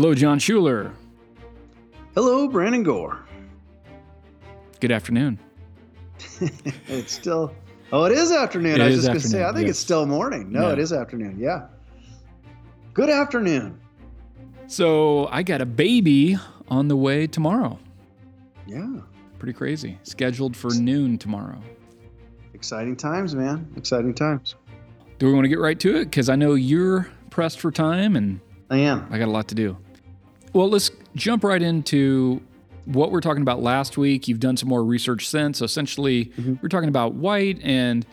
Hello, Jon Schuler. Hello, Brandon Gore. Good afternoon. it's still, oh, it is afternoon. It I was just going to say, I think yes. it's still morning. No, No. it is afternoon. Yeah. Good afternoon. So I got a baby on the way tomorrow. Yeah. Pretty crazy. Scheduled for noon tomorrow. Exciting times, man. Exciting times. Do we want to get right to it? Because I know you're pressed for time and I am. I got a lot to do. Well, let's jump right into what we're talking about last week. You've done some more research since. Essentially, mm-hmm. we're talking about white and,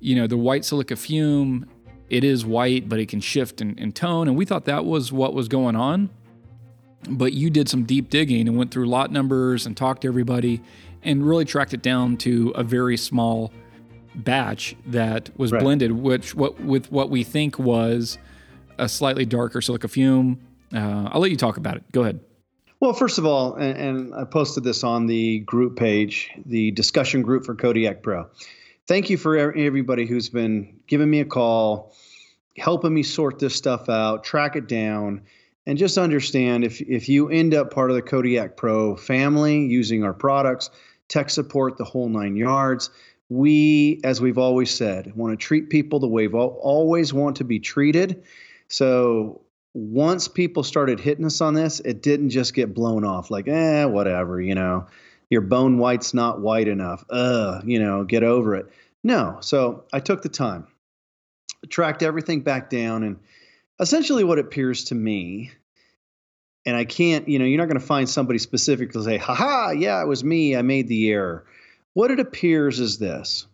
you know, the white silica fume. It is white, but it can shift in, in tone. And we thought that was what was going on. But you did some deep digging and went through lot numbers and talked to everybody and really tracked it down to a very small batch that was Right. blended, which what with what we think was a slightly darker silica fume. Uh, I'll let you talk about it. Go ahead. Well, first of all, and, and I posted this on the group page, the discussion group for Kodiak Pro. Thank you for everybody who's been giving me a call, helping me sort this stuff out, track it down, and just understand if if you end up part of the Kodiak Pro family using our products, tech support, the whole nine yards. We, as we've always said, want to treat people the way we always want to be treated. So once people started hitting us on this, it didn't just get blown off like, eh, whatever, you know, your bone white's not white enough. Ugh, you know, get over it. No. So I took the time, tracked everything back down, and essentially what appears to me, and I can't, you know, you're not going to find somebody specific to say, haha, yeah, it was me. I made the error. What it appears is this,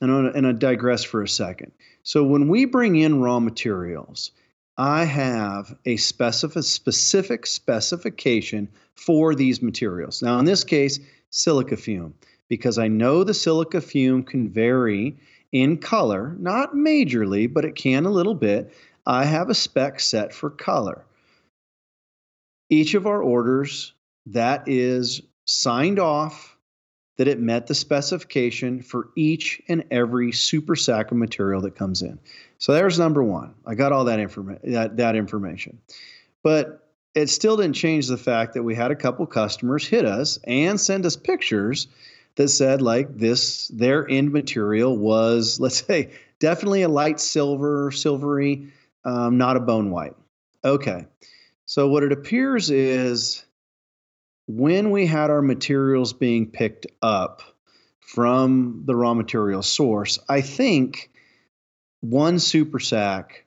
and and I digress for a second. So when we bring in raw materials, I have a specific specific specification for these materials. Now, in this case, silica fume, because I know the silica fume can vary in color, not majorly, but it can a little bit. I have a spec set for color. Each of our orders that is signed off that it met the specification for each and every super sack of material that comes in. So there's number one. I got all that information. That, that information, but it still didn't change the fact that we had a couple customers hit us and send us pictures that said like this. Their end material was, let's say, definitely a light silver, silvery, um, not a bone white. Okay, so what it appears is when we had our materials being picked up from the raw material source, I think one super sack,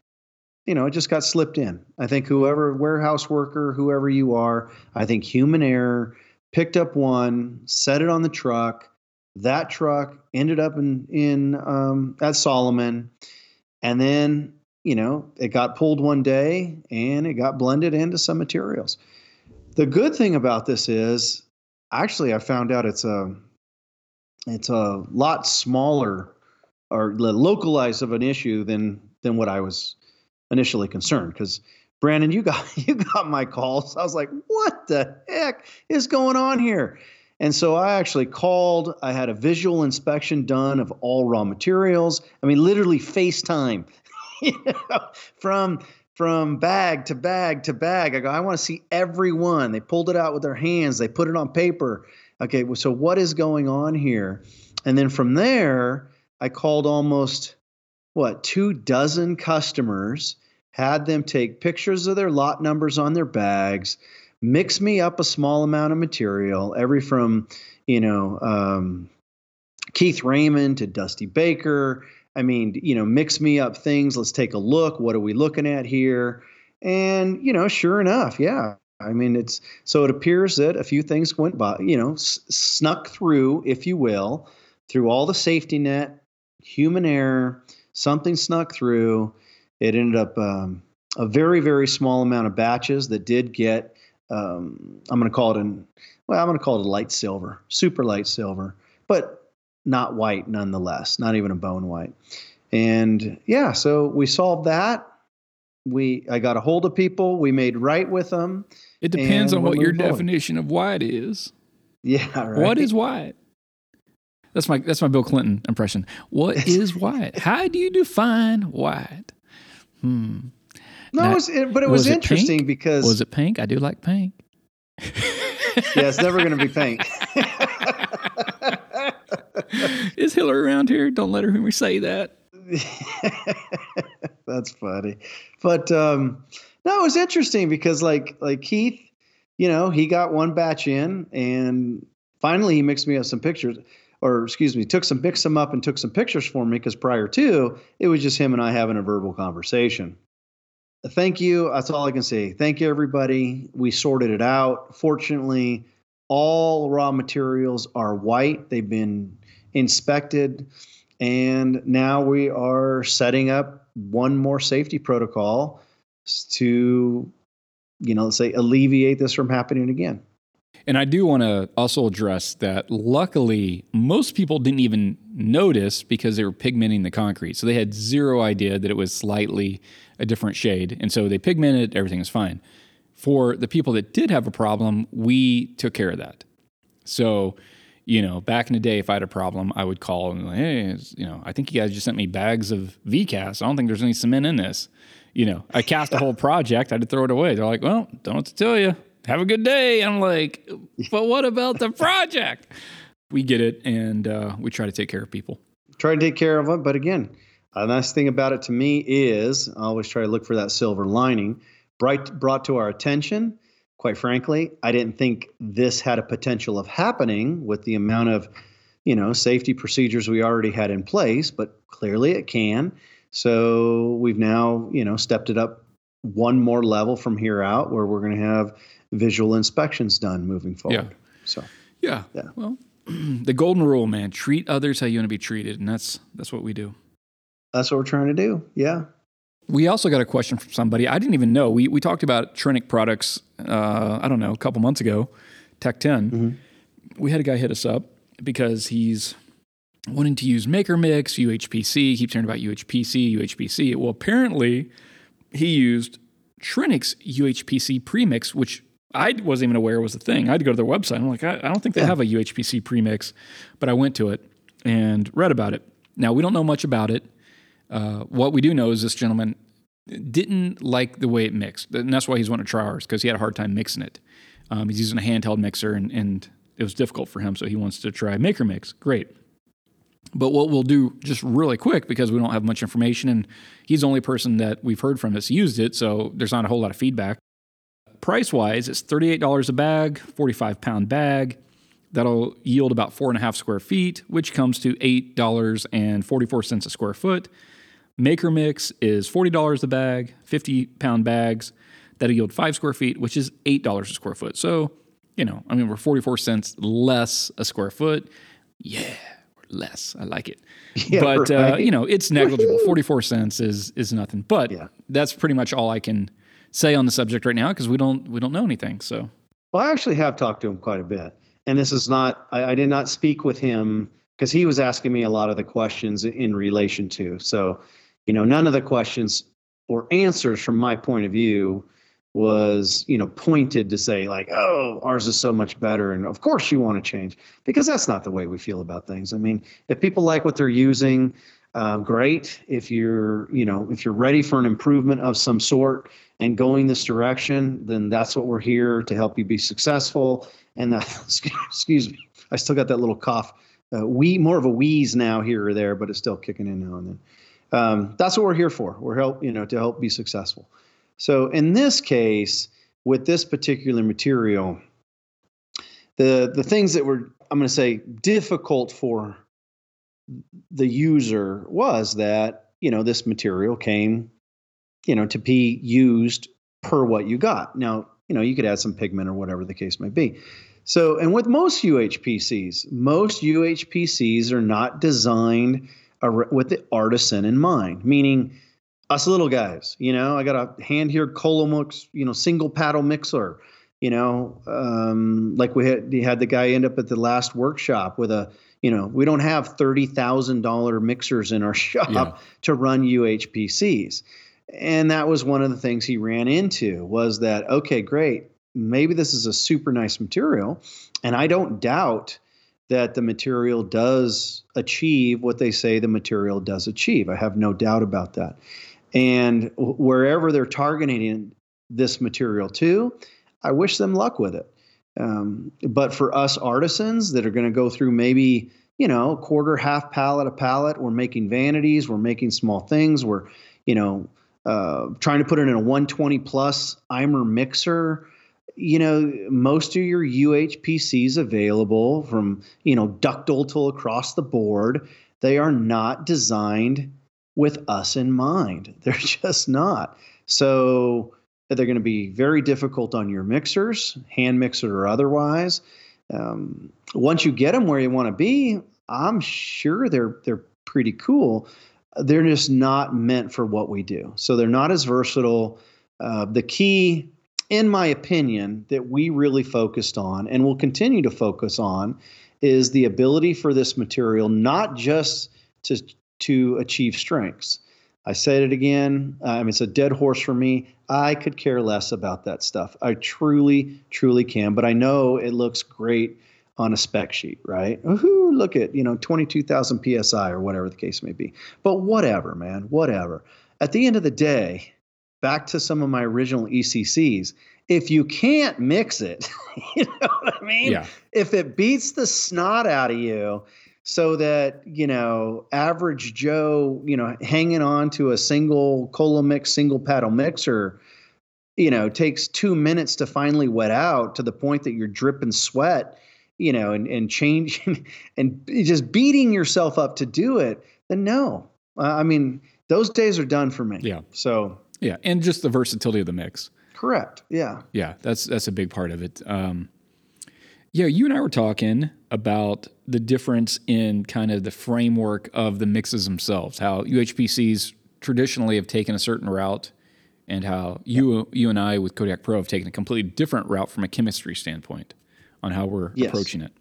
you know, it just got slipped in. I think whoever, warehouse worker, whoever you are, I think human error picked up one, set it on the truck. That truck ended up in in um, at Solomon, and then you know it got pulled one day and it got blended into some materials. The good thing about this is, actually, I found out it's a it's a lot smaller or localized of an issue than than what I was initially concerned. Because Brandon, you got you got my calls. I was like, what the heck is going on here? And so I actually called. I had a visual inspection done of all raw materials. I mean, literally FaceTime you know, from from bag to bag to bag. I go, I want to see everyone. They pulled it out with their hands. They put it on paper. Okay, well, so what is going on here? And then from there, I called almost what two dozen customers, had them take pictures of their lot numbers on their bags, mix me up a small amount of material, every from you know um, Keith Raymond to Dusty Baker. I mean, you know, mix me up things. Let's take a look. What are we looking at here? And you know, sure enough, yeah. I mean, it's so it appears that a few things went by, you know, s- snuck through, if you will, through all the safety net, human error, something snuck through. It ended up um, a very, very small amount of batches that did get. Um, I'm going to call it an. Well, I'm going to call it a light silver, super light silver, but not white nonetheless, not even a bone white. And yeah, so we solved that. We I got a hold of people. We made right with them. It depends on what your forward. definition of white is. Yeah, right. What is white? That's my that's my Bill Clinton impression. What is white? How do you define white? Hmm. No, it was, it, but it was, was interesting it because was it pink? I do like pink. yeah, it's never going to be pink. Is Hillary around here? Don't let her hear me say that. That's funny, but um, no, it was interesting because like like Keith, you know, he got one batch in, and finally he mixed me up some pictures, or excuse me, took some mixed them up and took some pictures for me because prior to it was just him and I having a verbal conversation. Thank you. That's all I can say. Thank you, everybody. We sorted it out. Fortunately, all raw materials are white. They've been inspected. And now we are setting up one more safety protocol to, you know, let's say alleviate this from happening again. And I do want to also address that luckily, most people didn't even notice because they were pigmenting the concrete. So they had zero idea that it was slightly a different shade. And so they pigmented, everything was fine. For the people that did have a problem, we took care of that. So, you know, back in the day, if I had a problem, I would call and like, hey, you know, I think you guys just sent me bags of VCast. I don't think there's any cement in this. You know, I cast a whole project. I had to throw it away. They're like, well, don't know what to tell you. Have a good day. I'm like, but what about the project? We get it, and uh, we try to take care of people. Try to take care of them, but again, a nice thing about it to me is I always try to look for that silver lining. Bright brought to our attention. Quite frankly, I didn't think this had a potential of happening with the amount of, you know, safety procedures we already had in place, but clearly it can. So we've now, you know, stepped it up one more level from here out where we're going to have visual inspections done moving forward. Yeah. So, yeah. Yeah. Well, the golden rule, man, treat others how you want to be treated, and that's that's what we do. That's what we're trying to do. Yeah. We also got a question from somebody I didn't even know. We we talked about Trinic products. Uh, I don't know a couple months ago, Tech 10 mm-hmm. We had a guy hit us up because he's wanting to use Maker Mix, UHPC. He keeps hearing about UHPC, UHPC. Well, apparently, he used Trinic's UHPC premix, which I wasn't even aware was a thing. I had to go to their website. I'm like, I, I don't think they yeah. have a UHPC premix, but I went to it and read about it. Now we don't know much about it. Uh, what we do know is this gentleman didn't like the way it mixed, and that's why he's wanting to try ours because he had a hard time mixing it. Um, he's using a handheld mixer, and, and it was difficult for him, so he wants to try Maker Mix. Great. But what we'll do just really quick because we don't have much information, and he's the only person that we've heard from that's used it, so there's not a whole lot of feedback. Price wise, it's $38 a bag, 45 pound bag. That'll yield about four and a half square feet, which comes to $8.44 a square foot. Maker Mix is $40 a bag, 50 pound bags. That'll yield five square feet, which is $8 a square foot. So, you know, I mean, we're 44 cents less a square foot. Yeah, less. I like it. Yeah, but, uh, right. uh, you know, it's negligible. 44 cents is, is nothing. But yeah. that's pretty much all I can say on the subject right now because we don't, we don't know anything. So, well, I actually have talked to him quite a bit. And this is not, I, I did not speak with him because he was asking me a lot of the questions in relation to. So, you know, none of the questions or answers from my point of view was, you know, pointed to say like, oh, ours is so much better. And of course you want to change because that's not the way we feel about things. I mean, if people like what they're using, uh, great. If you're, you know, if you're ready for an improvement of some sort and going this direction, then that's what we're here to help you be successful. And uh, excuse me, I still got that little cough. Uh, we more of a wheeze now here or there, but it's still kicking in now and then um, that's what we're here for. We're help you know to help be successful. So in this case, with this particular material, the the things that were I'm going to say difficult for the user was that you know this material came you know to be used per what you got. Now you know you could add some pigment or whatever the case may be. So and with most UHPCs, most UHPCs are not designed with the artisan in mind, meaning us little guys. You know, I got a hand here Collomix, you know, single paddle mixer. You know, um, like we had, we had the guy end up at the last workshop with a, you know, we don't have thirty thousand dollar mixers in our shop yeah. to run UHPCs, and that was one of the things he ran into was that okay, great, maybe this is a super nice material, and I don't doubt that the material does achieve what they say the material does achieve. I have no doubt about that. And wherever they're targeting this material to, I wish them luck with it. Um, but for us artisans that are going to go through maybe you know quarter half pallet a pallet, we're making vanities, we're making small things, we're you know uh, trying to put it in a 120 plus Imer mixer. You know, most of your UHPCs available from you know Ductal till across the board, they are not designed with us in mind. They're just not. So they're going to be very difficult on your mixers, hand mixer or otherwise. Um, once you get them where you want to be, I'm sure they're they're pretty cool. They're just not meant for what we do. So they're not as versatile. Uh, the key, in my opinion, that we really focused on and will continue to focus on is the ability for this material not just to to achieve strengths. I said it again. Uh, I mean, it's a dead horse for me. I could care less about that stuff. I truly, truly can. But I know it looks great on a spec sheet, right? Ooh, look at, you know, 22,000 PSI or whatever the case may be. But whatever, man, whatever. At the end of the day, back to some of my original ECCs, if you can't mix it, you know what I mean? Yeah. If it beats the snot out of you, so that you know average joe you know hanging on to a single Collomix, single paddle mixer you know takes two minutes to finally wet out to the point that you're dripping sweat you know and and changing and just beating yourself up to do it then no i mean those days are done for me yeah so yeah and just the versatility of the mix correct yeah yeah that's that's a big part of it um yeah, you and I were talking about the difference in kind of the framework of the mixes themselves, how UHPCs traditionally have taken a certain route and how you you and I with Kodiak Pro have taken a completely different route from a chemistry standpoint on how we're yes. approaching it.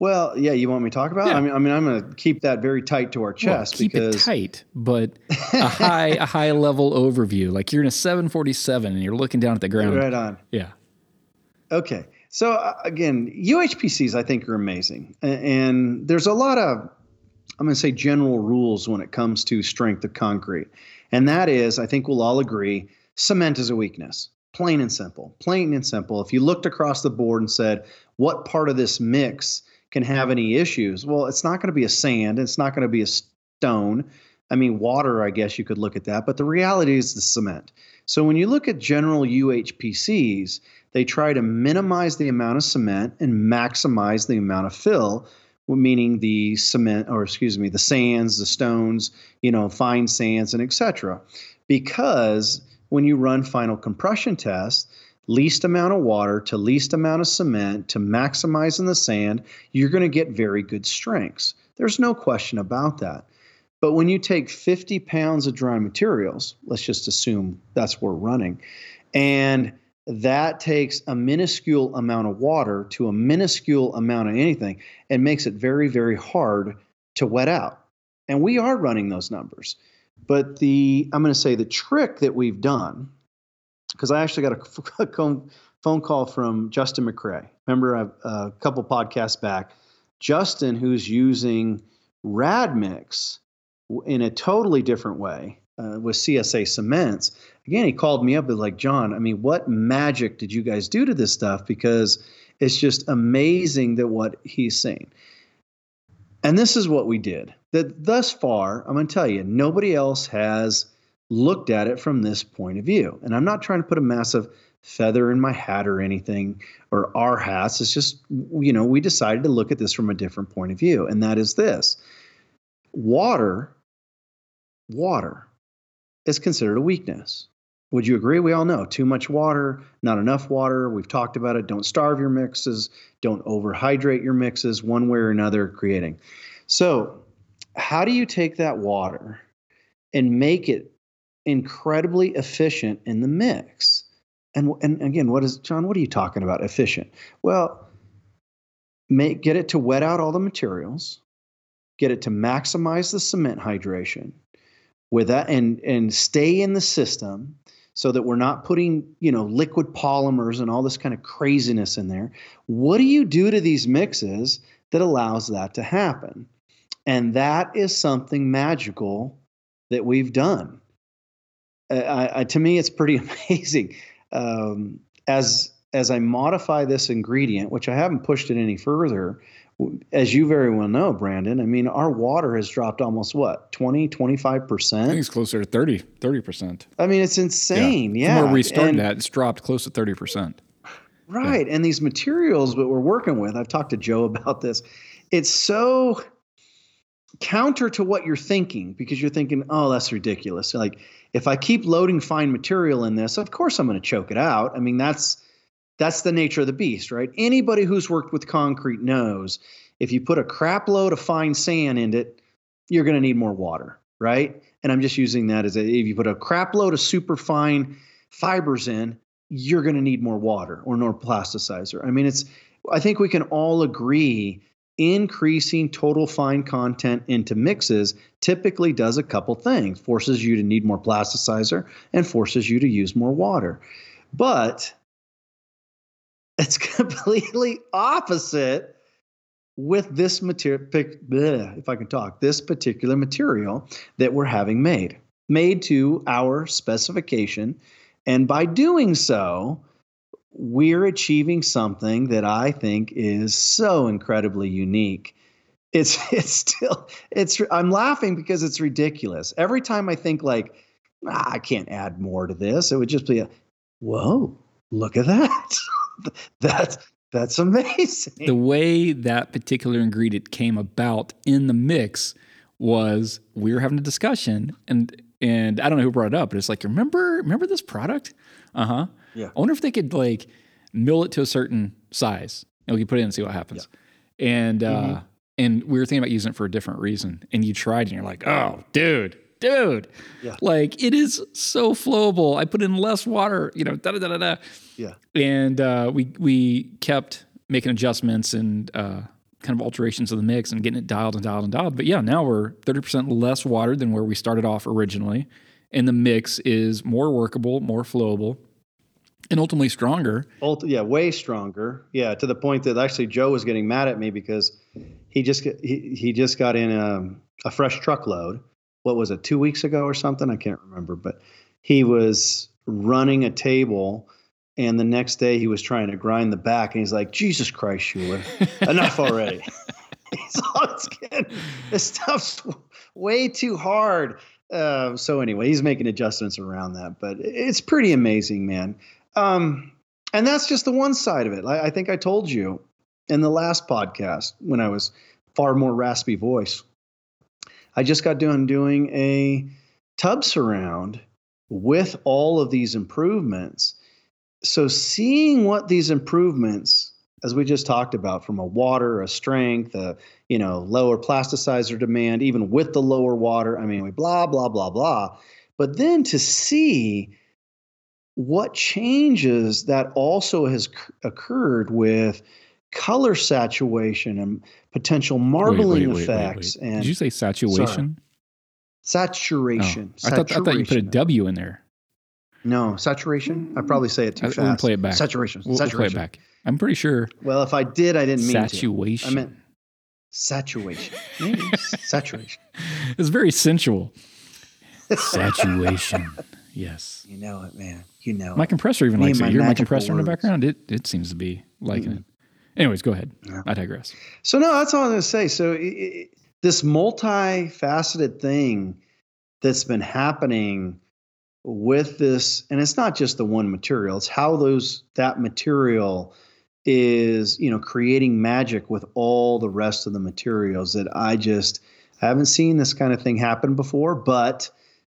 Well, yeah, you want me to talk about? Yeah. I mean, I mean, I'm going to keep that very tight to our chest well, keep because it tight, but a high a high level overview. Like you're in a 747 and you're looking down at the ground. Right on. Yeah. Okay. So uh, again, UHPCs I think are amazing, and there's a lot of I'm going to say general rules when it comes to strength of concrete, and that is I think we'll all agree cement is a weakness, plain and simple, plain and simple. If you looked across the board and said what part of this mix can have any issues, well, it's not going to be a sand, it's not going to be a stone. I mean, water, I guess you could look at that, but the reality is the cement. So when you look at general UHPCs, they try to minimize the amount of cement and maximize the amount of fill, meaning the cement, or excuse me, the sands, the stones, you know, fine sands, and etc. Because when you run final compression tests, least amount of water to least amount of cement to maximizing the sand, you're going to get very good strengths. There's no question about that. But when you take 50 pounds of dry materials, let's just assume that's where we're running, and that takes a minuscule amount of water to a minuscule amount of anything and makes it very, very hard to wet out. And we are running those numbers. But the, I'm going to say the trick that we've done, because I actually got a phone call from Justin McCrae. Remember a, a couple podcasts back, Justin, who's using Radmix in a totally different way uh, with CSA cements. Again, he called me up and like, Jon, I mean, what magic did you guys do to this stuff? Because it's just amazing that what he's saying. And this is what we did. That thus far, I'm going to tell you, nobody else has looked at it from this point of view. And I'm not trying to put a massive feather in my hat or anything or our hats. It's just, you know, we decided to look at this from a different point of view. And that is this water, water is considered a weakness. Would you agree? We all know too much water, not enough water. We've talked about it. Don't starve your mixes. Don't overhydrate your mixes one way or another, creating. So, how do you take that water and make it incredibly efficient in the mix? And, and again, what is Jon? What are you talking about? Efficient? Well, make get it to wet out all the materials, get it to maximize the cement hydration, with that and and stay in the system so that we're not putting you know liquid polymers and all this kind of craziness in there what do you do to these mixes that allows that to happen and that is something magical that we've done I, I, to me, it's pretty amazing. Um, as as I modify this ingredient, which I haven't pushed it any further, as you very well know, Brandon, I mean, our water has dropped almost what, 20, 25%? I think it's closer to 30, 30%. I mean, it's insane. Yeah. yeah. From where we started and, at, it's dropped close to 30%. Right. Yeah. And these materials that we're working with, I've talked to Joe about this. It's so counter to what you're thinking because you're thinking, oh, that's ridiculous. Like, if I keep loading fine material in this, of course I'm going to choke it out. I mean, that's that's the nature of the beast, right? Anybody who's worked with concrete knows if you put a crap load of fine sand in it, you're going to need more water, right? And I'm just using that as a, if you put a crap load of super fine fibers in, you're going to need more water or more plasticizer. I mean, it's, I think we can all agree increasing total fine content into mixes typically does a couple things forces you to need more plasticizer and forces you to use more water. But it's completely opposite with this material, if I can talk, this particular material that we're having made, made to our specification. And by doing so, we're achieving something that I think is so incredibly unique. It's it's still it's I'm laughing because it's ridiculous. Every time I think like ah, I can't add more to this, it would just be a whoa, look at that. that's that's amazing. The way that particular ingredient came about in the mix was we were having a discussion and and I don't know who brought it up, but it's like, remember, remember this product? Uh-huh. Yeah. I wonder if they could like mill it to a certain size and we could put it in and see what happens. Yeah. And uh mm-hmm. and we were thinking about using it for a different reason. And you tried and you're like, oh, dude, dude. Yeah. Like it is so flowable. I put in less water, you know, da da da da da. Yeah. And uh, we we kept making adjustments and uh, kind of alterations of the mix and getting it dialed and dialed and dialed. But yeah, now we're 30% less water than where we started off originally. And the mix is more workable, more flowable, and ultimately stronger. Ulti- yeah, way stronger. Yeah, to the point that actually Joe was getting mad at me because he just he, he just got in a, a fresh truckload what was it, two weeks ago or something? I can't remember, but he was running a table and the next day he was trying to grind the back and he's like, Jesus Christ, Schuler, enough already. he's all getting, this stuff's way too hard. Uh, so anyway, he's making adjustments around that, but it's pretty amazing, man. Um, and that's just the one side of it. I, I think I told you in the last podcast when I was far more raspy voice I just got done doing a tub surround with all of these improvements. So seeing what these improvements, as we just talked about, from a water, a strength, a you know lower plasticizer demand, even with the lower water, I mean, we blah blah blah blah. But then to see what changes that also has occurred with color saturation and potential marbling wait, wait, effects. Wait, and did you say saturation? Sorry. Saturation. Oh, I, thought, I thought you put a W in there. No, saturation. I probably say it too I, fast. We'll play it back. Saturation. We'll, saturation. We'll play it back. I'm pretty sure. Well, if I did, I didn't mean saturation. to. I meant saturation. Maybe saturation. It's very sensual. saturation. Yes. You know it, man. You know. My compressor even likes it. You hear my compressor words. in the background? It it seems to be liking mm-hmm. it. Anyways, go ahead. Yeah. I digress. So no, that's all I'm going to say. So it, it, this multifaceted thing that's been happening with this, and it's not just the one material; it's how those that material is, you know, creating magic with all the rest of the materials that I just I haven't seen this kind of thing happen before, but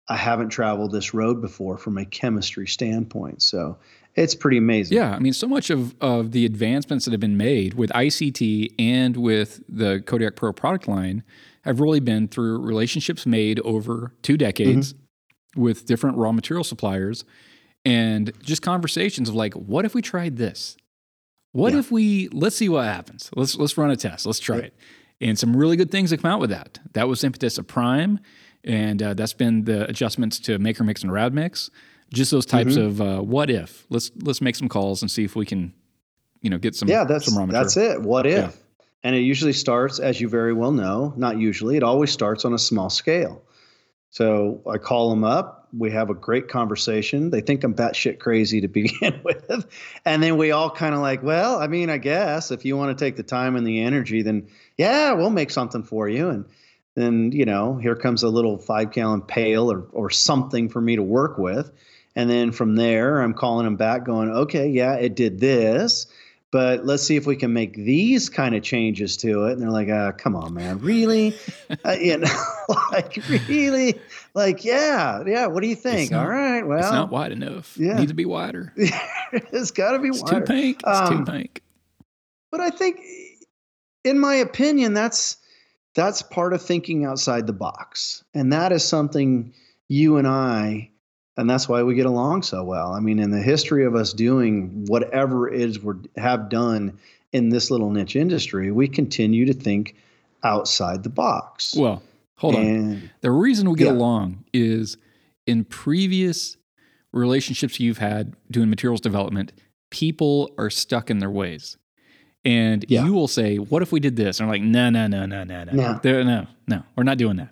I haven't traveled this road before from a chemistry standpoint. So it's pretty amazing. Yeah, I mean, so much of, of the advancements that have been made with ICT and with the Kodiak Pro product line have really been through relationships made over two decades mm-hmm. with different raw material suppliers and just conversations of like, what if we tried this? What yeah. if we let's see what happens? Let's let's run a test. Let's try it. And some really good things have come out with that. That was impetus of Prime, and uh, that's been the adjustments to Maker Mix and Rad Mix just those types mm-hmm. of uh, what if. Let's let's make some calls and see if we can, you know, get some. Yeah, that's some that's it. What if? Yeah. And it usually starts, as you very well know, not usually. It always starts on a small scale. So I call them up. We have a great conversation. They think I'm batshit crazy to begin with. And then we all kind of like, well, I mean, I guess if you want to take the time and the energy, then yeah, we'll make something for you. And then, you know, here comes a little five gallon pail or, or something for me to work with. And then from there, I'm calling them back going, okay, yeah, it did this but let's see if we can make these kind of changes to it. And they're like, uh, come on, man, really? uh, you know, like really? Like, yeah, yeah. What do you think? Not, All right, well, it's not wide enough. Yeah, it needs to be wider. it's got to be it's wider. Too pink. It's um, too pink. But I think, in my opinion, that's that's part of thinking outside the box, and that is something you and I and that's why we get along so well. I mean, in the history of us doing whatever it is we have done in this little niche industry, we continue to think outside the box. Well, hold and, on. The reason we get yeah. along is in previous relationships you've had doing materials development, people are stuck in their ways. And yeah. you will say, "What if we did this?" And I'm like, "No, no, no, no, no, no, no, no, no. We're not doing that."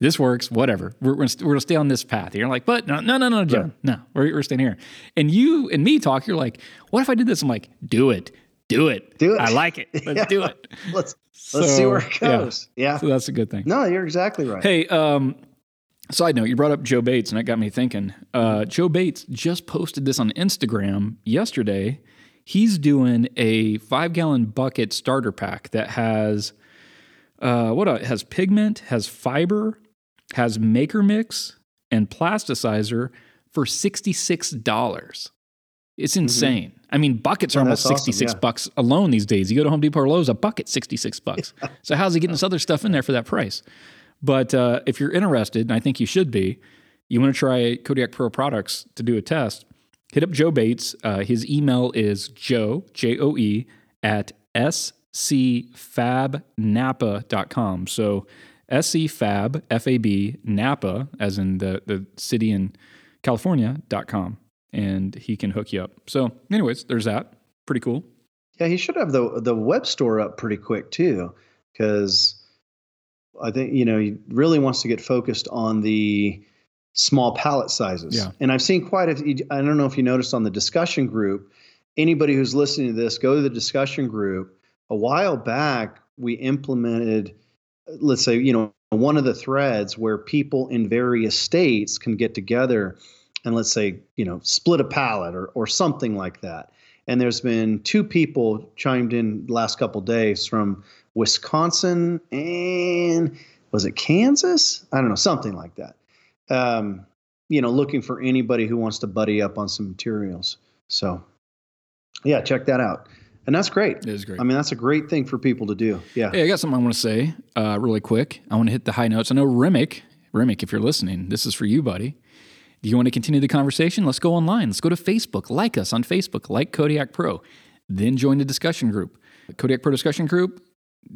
this works, whatever. We're, we're, we're gonna stay on this path. You're like, but no, no, no, no, Jon, yeah. no, we're, we're staying here. And you and me talk. You're like, what if I did this? I'm like, do it, do it, do it. I like it. Let's yeah. do it. Let's so, let's see where it goes. Yeah. yeah. So that's a good thing. No, you're exactly right. Hey, um, side note, you brought up Joe Bates, and that got me thinking. Uh, Joe Bates just posted this on Instagram yesterday. He's doing a five gallon bucket starter pack that has uh, what uh, has pigment, has fiber, has Maker Mix and Plasticizer for $66. It's mm-hmm. insane. Mm-hmm. I mean, buckets are almost 66 awesome, yeah. bucks alone these days. You go to Home Depot or Lowe's, a bucket 66 bucks. so how's he getting this other stuff in there for that price? But uh, if you're interested, and I think you should be, you want to try Kodiak Pro products to do a test, hit up Joe Bates. Uh, his email is joe, J O E, at scfabnapa.com. So scfab, F-A-B, Napa, as in the, the city in California.com. And he can hook you up. So anyways, there's that. Pretty cool. Yeah, he should have the the web store up pretty quick too, because I think you know he really wants to get focused on the small pallet sizes. Yeah. And I've seen quite a. I don't know if you noticed on the discussion group. Anybody who's listening to this, go to the discussion group. A while back, we implemented let's say, you know, one of the threads where people in various states can get together and let's say, you know, split a pallet or, or something like that. And there's been two people chimed in last couple days from Wisconsin and was it Kansas? I don't know, something like that. Um, you know, looking for anybody who wants to buddy up on some materials. So, yeah, check that out and that's great. It is great. I mean, that's a great thing for people to do. Yeah. Hey, I got something I want to say uh, really quick. I want to hit the high notes. I know Remick, Remick, if you're listening, this is for you, buddy. Do you want to continue the conversation? Let's go online. Let's go to Facebook. Like us on Facebook. Like Kodiak Pro. Then join the discussion group. Kodiak Pro discussion group.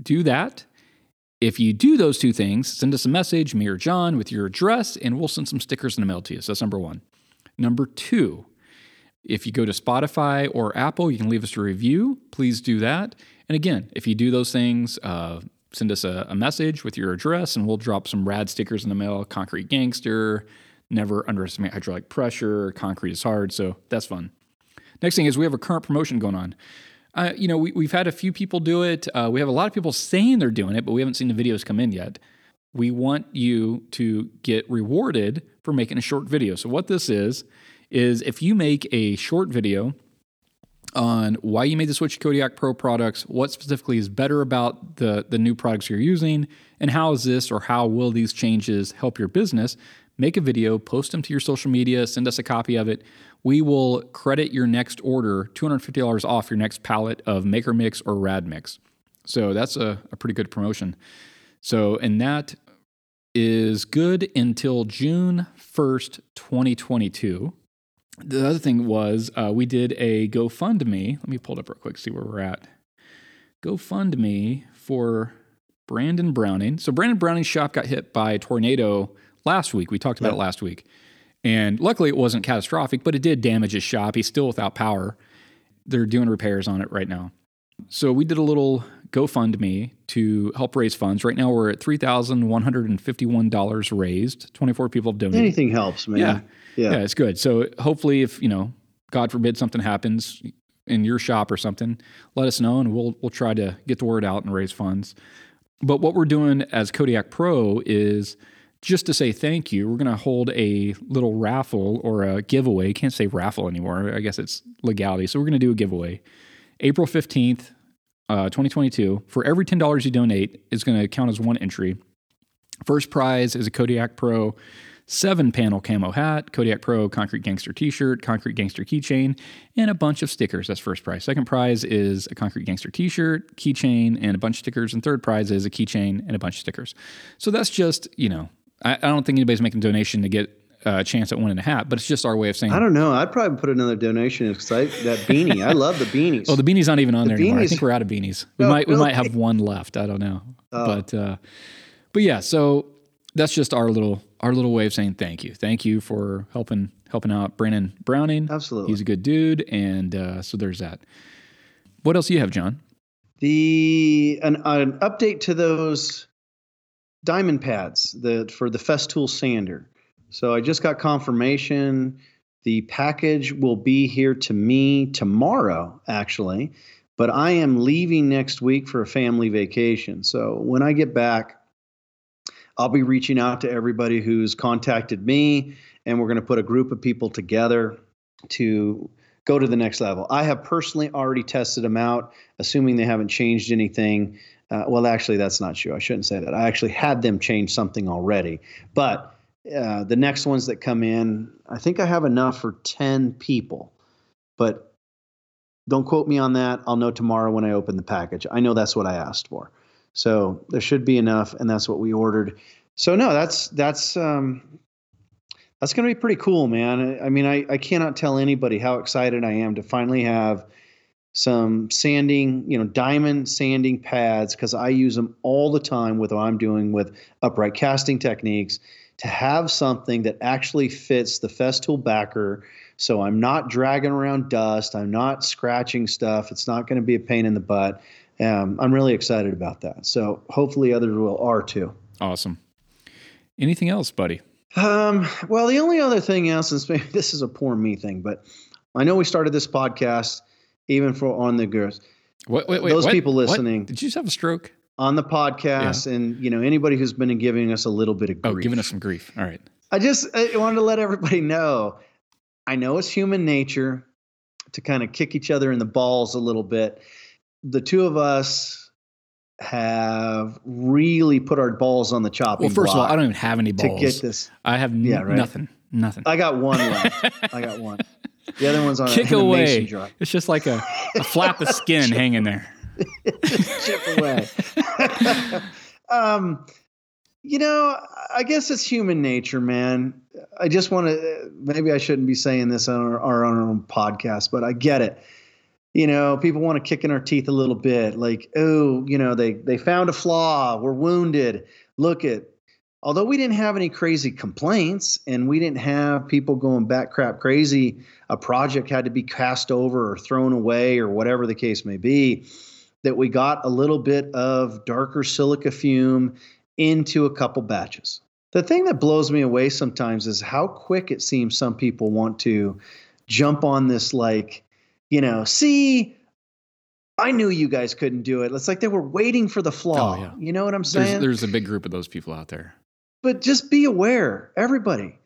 Do that. If you do those two things, send us a message, me or Jon, with your address, and we'll send some stickers in the mail to you. So that's number one. Number two, if you go to Spotify or Apple, you can leave us a review. Please do that. And again, if you do those things, uh, send us a, a, message with your address and we'll drop some rad stickers in the mail. Concrete Gangster, never underestimate hydraulic pressure, concrete is hard. So that's fun. Next thing is we have a current promotion going on. Uh, you know, we, we've had a few people do it. Uh, we have a lot of people saying they're doing it, but we haven't seen the videos come in yet. We want you to get rewarded for making a short video. So, what this is, is if you make a short video on why you made the switch to Kodiak Pro products, what specifically is better about the, the new products you're using, and how is this or how will these changes help your business, make a video, post them to your social media, send us a copy of it. We will credit your next order $250 off your next pallet of Maker Mix or Rad Mix. So that's a, a pretty good promotion. So, and that is good until June 1st, 2022 the other thing was uh, we did a GoFundMe. Let me pull it up real quick, see where we're at. GoFundMe for Brandon Browning. So Brandon Browning's shop got hit by a tornado last week. We talked about yep. it last week. And luckily it wasn't catastrophic, but it did damage his shop. He's still without power. They're doing repairs on it right now. So we did a little GoFundMe to help raise funds. Right now, we're at three thousand one hundred and fifty-one dollars raised. Twenty-four people have donated. Anything helps, man. Yeah. Yeah. yeah, it's good. So hopefully, if you know, God forbid, something happens in your shop or something, let us know, and we'll we'll try to get the word out and raise funds. But what we're doing as Kodiak Pro is just to say thank you. We're going to hold a little raffle or a giveaway. Can't say raffle anymore. I guess it's legality. So we're going to do a giveaway. April 15th, uh, 2022. For every $10 you donate, it's going to count as one entry. First prize is a Kodiak Pro seven panel camo hat, Kodiak Pro Concrete Gangster t shirt, Concrete Gangster keychain, and a bunch of stickers. That's first prize. Second prize is a Concrete Gangster t shirt, keychain, and a bunch of stickers. And third prize is a keychain and a bunch of stickers. So that's just, you know, I, I don't think anybody's making a donation to get a chance at winning a hat, but it's just our way of saying. I don't know. I'd probably put another donation because I that beanie. I love the beanies. Oh, the beanie's not even on The there anymore. I think we're out of beanies. We might we might have one left. I don't know, Oh. but uh, but yeah. So that's just our little our little way of saying thank you. Thank you for helping helping out Brandon Browning. Absolutely. he's a good dude, and uh, so there's that. What else do you have, Jon? The an, an update to those diamond pads the for the Festool sander. So I just got confirmation. The package will be here to me tomorrow, actually, but I am leaving next week for a family vacation. So when I get back, I'll be reaching out to everybody who's contacted me, and we're going to put a group of people together to go to the next level. I have personally already tested them out, assuming they haven't changed anything. Uh, well, actually, that's not true. I shouldn't say that. I actually had them change something already. But uh, the next ones that come in, I think I have enough for 10 people. But don't quote me on that. I'll know tomorrow when I open the package. I know that's what I asked for. So there should be enough, and that's what we ordered. So no, that's that's um, that's going to be pretty cool, man. I mean, I, I cannot tell anybody how excited I am to finally have some sanding, you know, diamond sanding pads because I use them all the time with what I'm doing with upright casting techniques to have something that actually fits the Festool backer. So I'm not dragging around dust. I'm not scratching stuff. It's not going to be a pain in the butt. Um, I'm really excited about that. So hopefully others will are too. Awesome. Anything else, buddy? Um, well, the only other thing else is maybe this is a poor me thing, but I know we started this podcast even for on the girls What, wait, wait, Those what? people What? listening. Did you just have a stroke? on the podcast, and you know anybody who's been giving us a little bit of Oh, grief. giving us some grief. All right. I just I wanted to let everybody know. I know it's human nature to kind of kick each other in the balls a little bit. The two of us have really put our balls on the chopping Well, first of all, I don't even have any balls to get this. I have n- Yeah, right. nothing. Nothing. I got one left. I got one. The other one's on Kick in a mason away. It's just like a, a flap of skin hanging there. chip away. um, you know, I guess it's human nature, man. I just want to. Maybe I shouldn't be saying this on our, our own podcast, but I get it. You know, people want to kick in our teeth a little bit, like, oh, you know, they they found a flaw, we're wounded. Look at. Although we didn't have any crazy complaints and we didn't have people going back crap crazy, a project had to be cast over or thrown away or whatever the case may be that we got a little bit of darker silica fume into a couple batches. The thing that blows me away sometimes is how quick it seems some people want to jump on this, like, you know, see, I knew you guys couldn't do it. It's like they were waiting for the flaw. Oh, yeah. You know what I'm There's, saying? there's a big group of those people out there. But just be aware, everybody.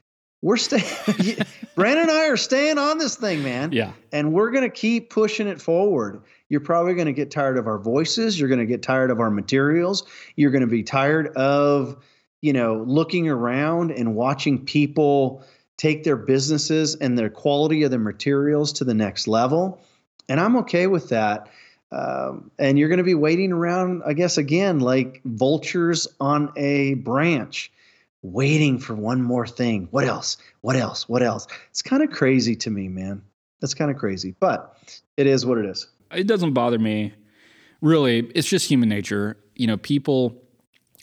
We're staying. Brandon and I are staying on this thing, man Yeah. and we're going to keep pushing it forward. You're probably going to get tired of our voices. You're going to get tired of our materials. You're going to be tired of, you know, looking around and watching people take their businesses and their quality of their materials to the next level. And I'm okay with that. Um, and you're going to be waiting around, I guess, again, like vultures on a branch, waiting for one more thing. What else? What else? What else? It's kind of crazy to me, man. That's kind of crazy, but it is what it is. It doesn't bother me. Really, it's just human nature. You know, people,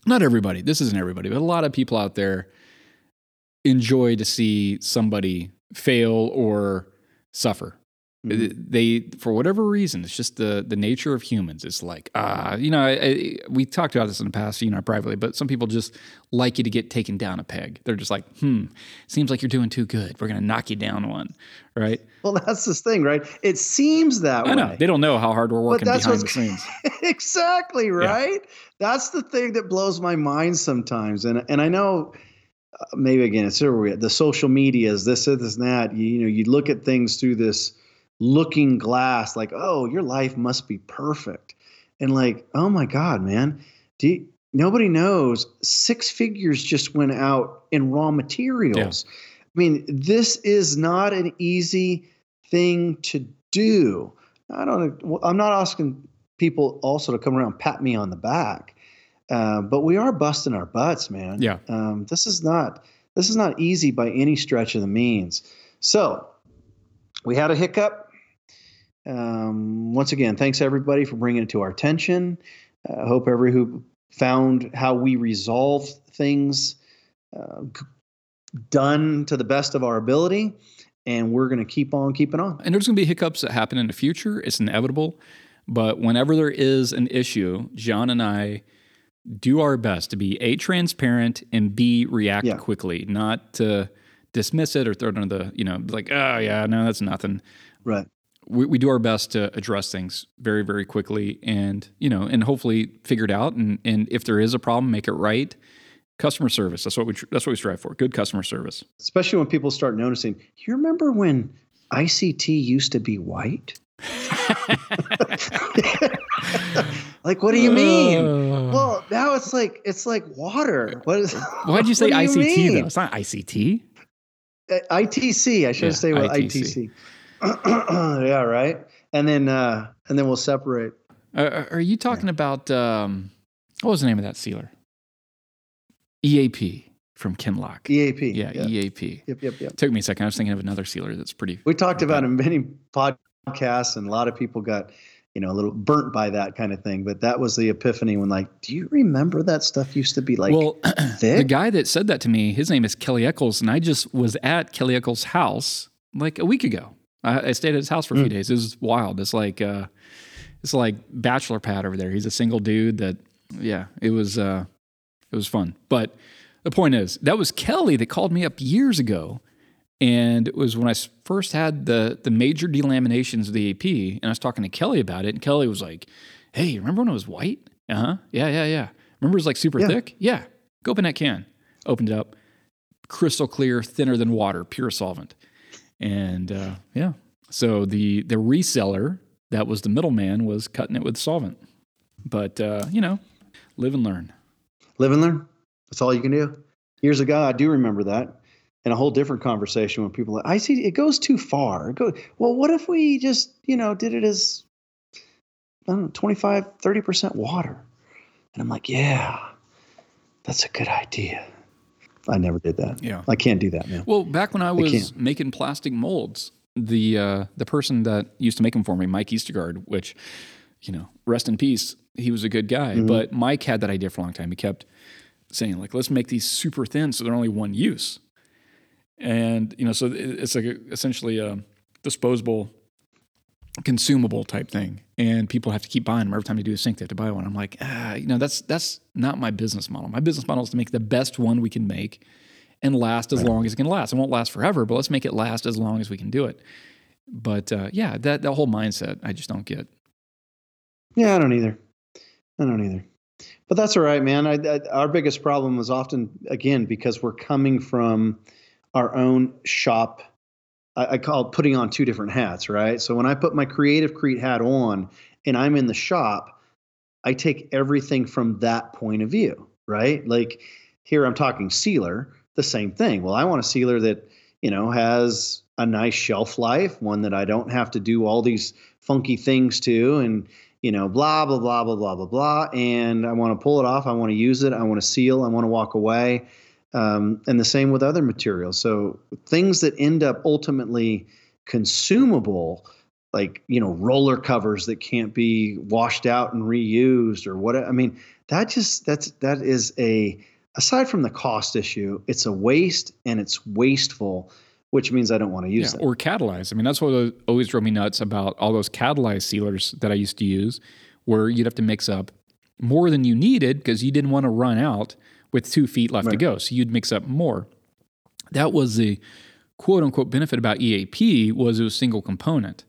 not everybody, this isn't everybody, but a lot of people out there enjoy to see somebody fail or suffer. Mm-hmm. They, for whatever reason, it's just the the nature of humans. It's like, ah, uh, you know, I, I, we talked about this in the past, you know, privately, but some people just like you to get taken down a peg. They're just like, hmm, seems like you're doing too good. We're gonna knock you down one, right? Well, that's this thing, right? It seems that I way. Know. They don't know how hard we're working behind the scenes. exactly right. Yeah. That's the thing that blows my mind sometimes, and and I know uh, maybe again it's the social medias, this, this, and that. You, you know, you look at things through this looking glass like oh your life must be perfect. And like oh my god man you, nobody knows. Six figures just went out in raw materials. Yeah. i mean this is not an easy thing to do. I don't i'm not asking people also to come around pat me on the back uh, but we are busting our butts man. Yeah. Um, this is not this is not easy by any stretch of the means. So we had a hiccup um, once again, thanks everybody for bringing it to our attention. I uh, hope every who found how we resolve things uh, done to the best of our ability, and we're going to keep on keeping on. And there's going to be hiccups that happen in the future. It's inevitable. But whenever there is an issue, Jon and I do our best to be A, transparent, and B, react yeah. quickly, not to dismiss it or throw it under the, you know, like, oh, yeah, no, that's nothing. Right we, we do our best to address things very, very quickly and, you know, and hopefully figure it out. And, and if there is a problem, make it right. Customer service. That's what we, that's what we strive for. Good customer service. Especially when people start noticing, you remember when ICT used to be white? like what do you mean? Uh, well, now it's like it's like water. What is? Why'd you say ICT you though? It's not ICT. Uh, ITC. I should yeah, say what ITC. ITC. yeah, right. And then uh, and then we'll separate. Uh, are you talking yeah. about um, what was the name of that sealer? EAP from Kinlock. EAP. Yeah, yeah, EAP. Yep, yep, yep. Took me a second. I was thinking of another sealer that's pretty. We talked about in many podcasts, and a lot of people got you know a little burnt by that kind of thing. But that was the epiphany when like, do you remember that stuff used to be like? Well, the guy that said that to me, his name is Kelly Eccles, and I just was at Kelly Eccles' house like a week ago. I, I stayed at his house for a few mm. days. It was wild. It's like uh, it's like bachelor pad over there. He's a single dude that yeah, it was uh, it was fun. But the point is, that was Kelly that called me up years ago. And it was when I first had the the major delaminations of the AP, and I was talking to Kelly about it, and Kelly was like, "Hey, remember when it was white? Uh huh. Yeah, yeah, yeah. Remember it was like super yeah. thick? Yeah. Go open that can. Opened it up, crystal clear, thinner than water, pure solvent. And uh, yeah, so the the reseller that was the middleman was cutting it with solvent. But uh, you know, live and learn. Live and learn. That's all you can do. Years ago, I do remember that in a whole different conversation when people like, I see it goes too far. Goes, well, what if we just, you know, did it as I don't know, 25, 30% water? And I'm like, yeah, that's a good idea. I never did that. Yeah. I can't do that, man. Well, back when I was I making plastic molds, the uh, the person that used to make them for me, Mike Eastergaard, which, you know, rest in peace, he was a good guy. Mm-hmm. But Mike had that idea for a long time. He kept saying, like, let's make these super thin so they're only one use. And, you know, so it's like a, essentially a disposable consumable type thing. And people have to keep buying them. Every time they do a sink they have to buy one. I'm like ah, you know that's that's not my business model. My business model is to make the best one we can make and last as right. long as it can last. It won't last forever but let's make it last as long as we can do it. But uh, yeah that, that whole mindset i just don't get. Yeah i don't either. I don't either. But that's all right man. I, I, our biggest problem was often again because we're coming from our own shop I, I call putting on two different hats, right? So when I put my creative Crete hat on and I'm in the shop, I take everything from that point of view, right? Like here I'm talking sealer, the same thing. Well, I want a sealer that, you know, has a nice shelf life, one that I don't have to do all these funky things to and you know, blah blah blah blah blah blah blah and I want to pull it off, I want to use it, I want to seal, I want to walk away. Um, and the same with other materials. So things that end up ultimately consumable, like you know roller covers that can't be washed out and reused or what. I mean, that just that's that is a aside from the cost issue, it's a waste and it's wasteful which means I don't want to use yeah, them. Or catalyze. I mean, that's what always drove me nuts about all those catalyzed sealers that I used to use, where you'd have to mix up more than you needed because you didn't want to run out with two feet left right. to go. So you'd mix up more. That was the quote unquote benefit about EAP was it was single component.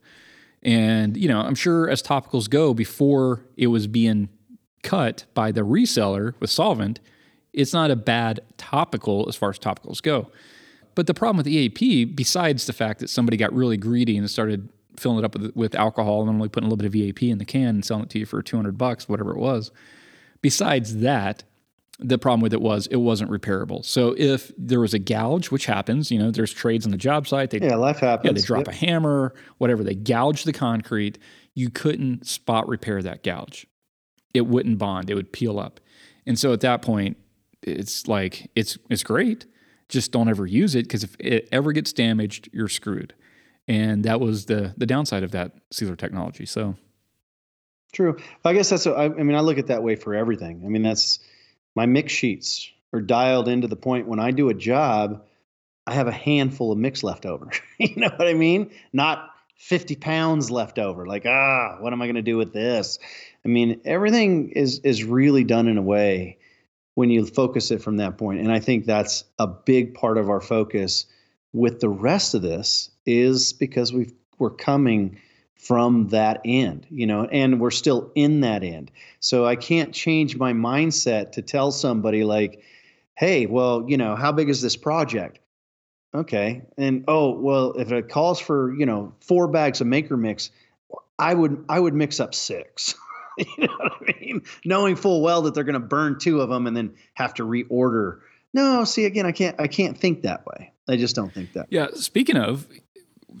And, you know, I'm sure as topicals go, before it was being cut by the reseller with solvent, it's not a bad topical as far as topicals go. But the problem with EAP, besides the fact that somebody got really greedy and started filling it up with, with alcohol and only putting a little bit of EAP in the can and selling it to you for 200 bucks, whatever it was, besides that, the problem with it was it wasn't repairable. So if there was a gouge, which happens, you know, there's trades on the job site. They, yeah, life happens. Yeah, they drop yep. a hammer, whatever. They gouge the concrete. You couldn't spot repair that gouge. It wouldn't bond. It would peel up. And so at that point, it's like it's it's great just don't ever use it because if it ever gets damaged, you're screwed. And that was the the downside of that sealer technology. So true. I guess that's. I mean, I look at that way for everything. I mean, that's my mix sheets are dialed into the point when I do a job, I have a handful of mix left over. you know what I mean? Not 50 pounds left over. Like, ah, what am I going to do with this? I mean, everything is is really done in a way when you focus it from that point. And I think that's a big part of our focus with the rest of this is because we we're coming from that end, you know, and we're still in that end. So I can't change my mindset to tell somebody like, hey, well, you know, how big is this project? Okay. And oh, well, if it calls for, you know, four bags of maker mix, I would I would mix up six. you know what I mean? Knowing full well that they're going to burn two of them and then have to reorder. No, see again, I can't I can't think that way. I just don't think that. Yeah. Speaking of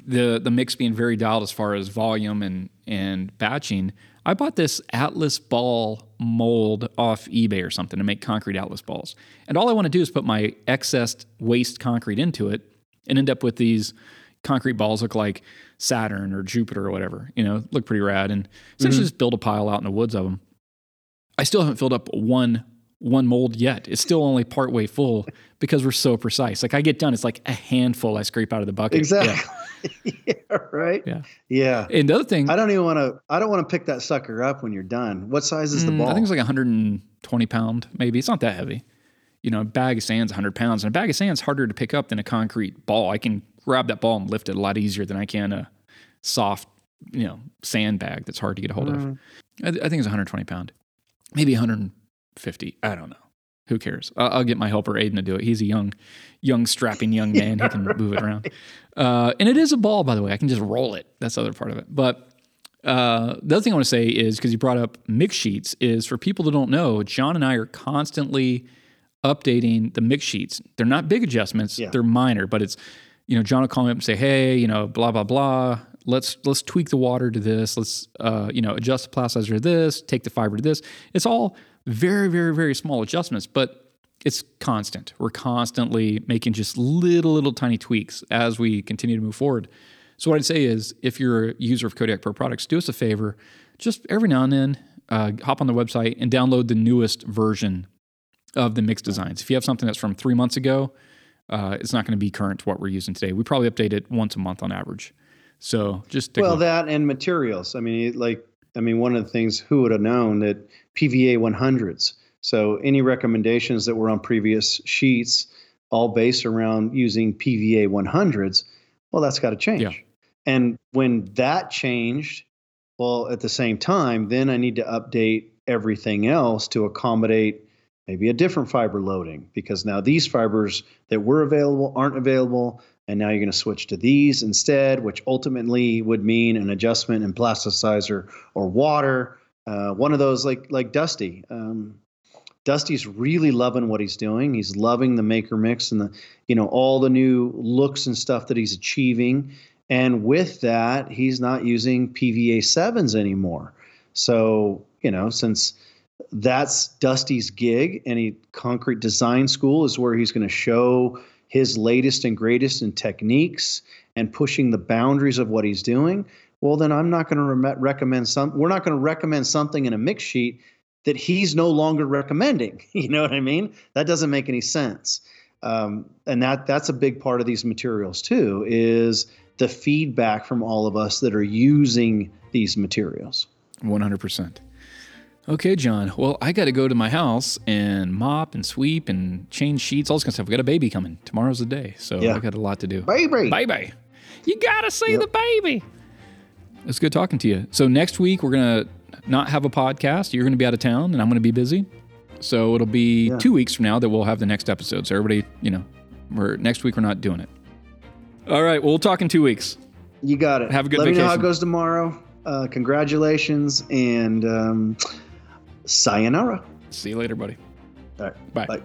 the the mix being very dialed as far as volume and and batching, I bought this Atlas ball mold off eBay or something to make concrete Atlas balls. And all I want to do is put my excess waste concrete into it and end up with these concrete balls look like Saturn or Jupiter or whatever. You know, look pretty rad. And essentially mm-hmm. just build a pile out in the woods of them. I still haven't filled up one one mold yet. It's still only part way full because we're so precise. Like I get done, it's like a handful I scrape out of the bucket. Exactly. Yeah, yeah right. Yeah. Yeah. And the other thing, I don't even want to. I don't want to pick that sucker up when you're done. What size is the ball? Mm, I think it's like 120 pound, maybe. It's not that heavy. You know, a bag of sand's 100 pounds, and a bag of sand's harder to pick up than a concrete ball. I can grab that ball and lift it a lot easier than I can a soft, you know, sandbag that's hard to get a hold mm. of. I, I, think it's 120 pound, maybe 150. I don't know. Who cares? I'll, I'll, get my helper Aiden to do it. He's a young, young strapping young man. he can move it around. Uh, and it is a ball, by the way. I can just roll it. That's the other part of it. But uh, the other thing I want to say is because you brought up mix sheets, is for people that don't know, Jon and I are constantly updating the mix sheets. They're not big adjustments; yeah. they're minor, but it's you know, Jon will call me up and say, "Hey, you know, blah blah blah. Let's let's tweak the water to this. Let's uh, you know adjust the plasticizer to this. Take the fiber to this. It's all very very very small adjustments, but it's constant. We're constantly making just little little tiny tweaks as we continue to move forward. So what I'd say is, if you're a user of Kodiak Pro products, do us a favor. Just every now and then, uh, hop on the website and download the newest version of the mix designs. If you have something that's from three months ago, uh, it's not going to be current to what we're using today. We probably update it once a month on average. So just well, that and materials. I mean, like I mean, one of the things who would have known that PVA 100s. So any recommendations that were on previous sheets, all based around using PVA 100s, well, that's got to change. Yeah. And when that changed, well, at the same time, then I need to update everything else to accommodate maybe a different fiber loading because now these fibers that were available aren't available and now you're going to switch to these instead which ultimately would mean an adjustment in plasticizer or water uh, one of those like like dusty. Um, dusty's really loving what he's doing. He's loving the maker mix and the you know all the new looks and stuff that he's achieving. And with that he's not using pva 7s anymore. So you know since that's Dusty's gig. Any concrete design school is where he's going to show his latest and greatest in techniques and pushing the boundaries of what he's doing. Well, then I'm not going to re- recommend some. We're not going to recommend something in a mix sheet that he's no longer recommending. You know what I mean? That doesn't make any sense. um, and that that's a big part of these materials too is the feedback from all of us that are using these materials 100% okay john. Well i got to go to my house and mop and sweep and change sheets all this kind of stuff. We got a baby coming. Tomorrow's the day so Yeah. i got a lot to do. Baby! Baby! You gotta see Yep. the baby! It's good talking to you. So next week we're gonna not have a podcast. You're gonna be out of town and i'm gonna be busy. So it'll be Yeah. two weeks from now that we'll have the next episode. So everybody you know we're next week we're not doing it. All right well we'll talk in two weeks. You got it. Have a good let me know how it goes tomorrow. Uh, congratulations and um, sayonara. See you later buddy. All right. Bye. bye